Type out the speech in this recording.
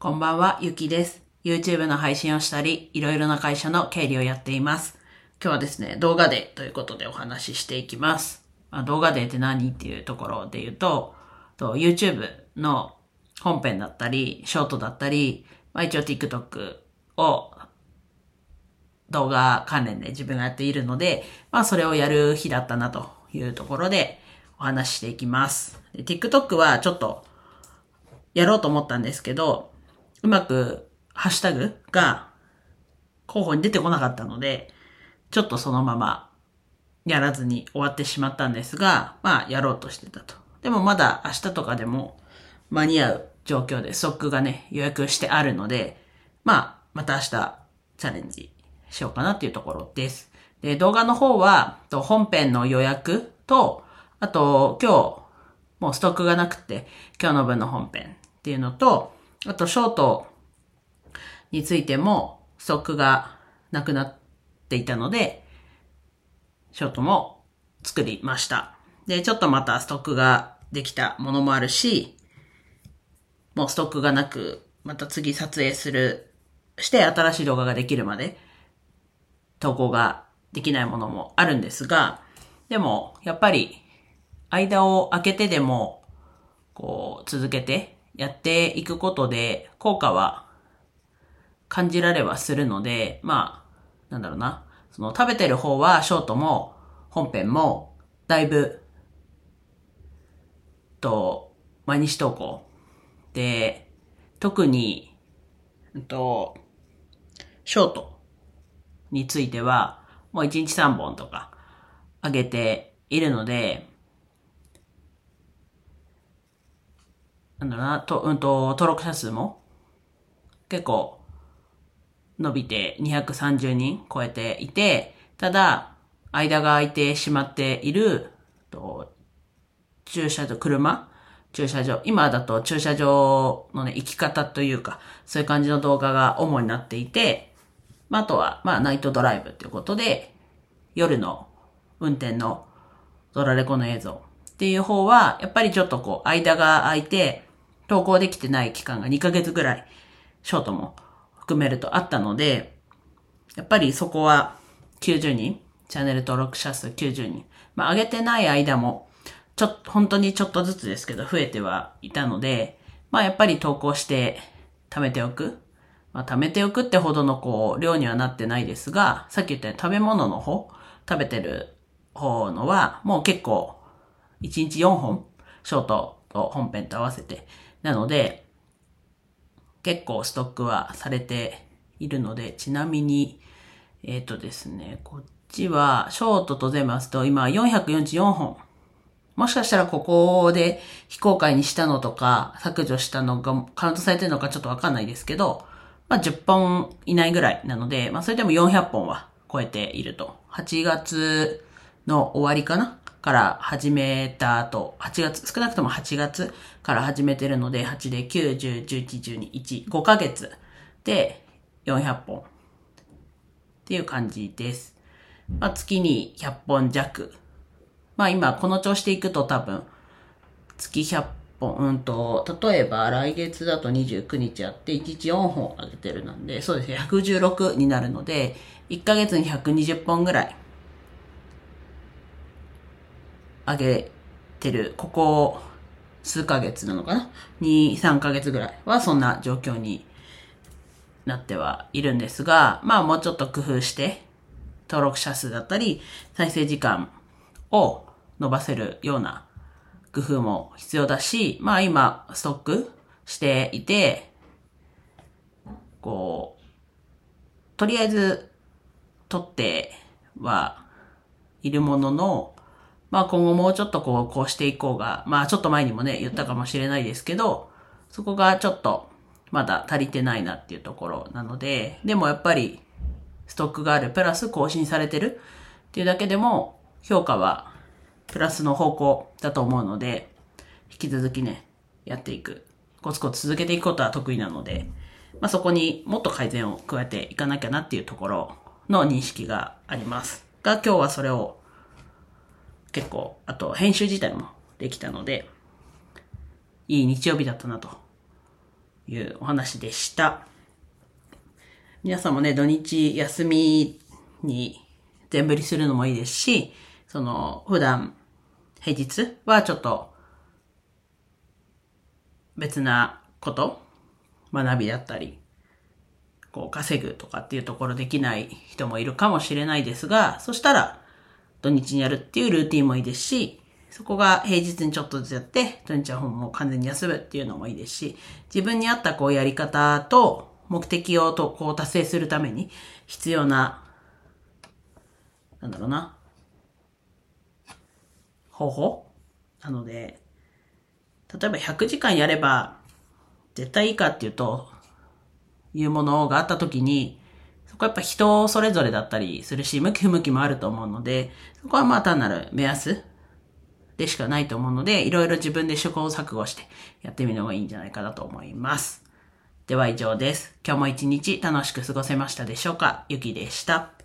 こんばんは、ゆきです。YouTube の配信をしたり、いろいろな会社の経理をやっています。今日はですね、動画デーということでお話ししていきます。まあ、動画デーって何っていうところで言うと、と YouTube の本編だったり、ショートだったり、まあ、一応 TikTok を動画関連で自分がやっているので、まあそれをやる日だったなというところでお話ししていきます。TikTok はちょっとやろうと思ったんですけど、うまくハッシュタグが候補に出てこなかったので、ちょっとそのままやらずに終わってしまったんですが、まあやろうとしてたと。でもまだ明日とかでも間に合う状況でストックがね、予約してあるので、まあまた明日チャレンジしようかなっていうところです。で、動画の方は、と本編の予約と、あと今日、もうストックがなくて、今日の分の本編っていうのと、あとショートについてもストックがなくなっていたので、ショートも作りました。で、ちょっとまたストックができたものもあるし、もうストックがなく、また次撮影する、して新しい動画ができるまで、投稿ができないものもあるんですが、でも、やっぱり、間を空けてでも、こう、続けてやっていくことで、効果は感じられはするので、まあ、なんだろうな。その食べてる方は、ショートも、本編も、だいぶ、と、毎日投稿。で、特に、うんと、ショートについては、もう1日3本とか上げているので、なんだろうな、と、うんと、登録者数も結構伸びて230人超えていて、ただ、間が空いてしまっている、と駐車場、車駐車場。今だと駐車場のね、行き方というか、そういう感じの動画が主になっていて、まあ、あとは、まあ、ナイトドライブということで、夜の運転のドラレコの映像っていう方は、やっぱりちょっとこう、間が空いて、投稿できてない期間が2ヶ月ぐらい、ショートも含めるとあったので、やっぱりそこは90人、チャンネル登録者数90人。まあ、上げてない間も、ちょっと、本当にちょっとずつですけど、増えてはいたので、まあ、やっぱり投稿して、貯めておく。まあ、貯めておくってほどのこう、量にはなってないですが、さっき言ったように食べ物の方、食べてる方のは、もう結構、1日4本、ショートと本編と合わせて。なので、結構ストックはされているので、ちなみに、えっ、とですね、こっちは、ショートと全部合わせると今444本。もしかしたらここで非公開にしたのとか削除したのがカウントされてるのかちょっとわかんないですけど、まあ10本以内ぐらいなので、まあそれでも400本は超えていると。8月の終わりかなから始めた後、8月、少なくとも8月から始めてるので、8で9、10、11、12、1、5ヶ月で400本っていう感じです。まあ月に100本弱。まあ今この調子でいくと多分月100本、うんと、例えば来月だと29日やって1日4本上げてるなんで、そうですね、116になるので、1ヶ月に120本ぐらい上げてる、ここ数ヶ月なのかな ?2、3ヶ月ぐらいはそんな状況になってはいるんですが、まあもうちょっと工夫して、登録者数だったり、再生時間を伸ばせるような工夫も必要だし、まあ今ストックしていて、こう、とりあえず取ってはいるものの、まあ今後もうちょっとこう、こうしていこうが、まあちょっと前にもね、言ったかもしれないですけど、そこがちょっとまだ足りてないなっていうところなので、でもやっぱりストックがある、プラス更新されてるっていうだけでも、評価はプラスの方向だと思うので、引き続きね、やっていく。コツコツ続けていくことは得意なので、まあそこにもっと改善を加えていかなきゃなっていうところの認識があります。が、今日はそれを結構、あと編集自体もできたので、いい日曜日だったなというお話でした。皆さんもね、土日休みに全振りするのもいいですし、その、普段、平日はちょっと、別なこと、学びだったり、こう稼ぐとかっていうところできない人もいるかもしれないですが、そしたら土日にやるっていうルーティンもいいですし、そこが平日にちょっとずつやって、土日はも完全に休むっていうのもいいですし、自分に合ったこうやり方と目的をとこう達成するために必要な、なんだろうな、方法？なので、例えば100時間やれば絶対いいかっていうと、いうものがあった時に、こはやっぱ人それぞれだったりするし、向き不向きもあると思うので、そこはまあ単なる目安でしかないと思うので、いろいろ自分で試行錯誤してやってみるのがいいんじゃないかなと思います。では以上です。今日も一日楽しく過ごせましたでしょうか？ゆきでした。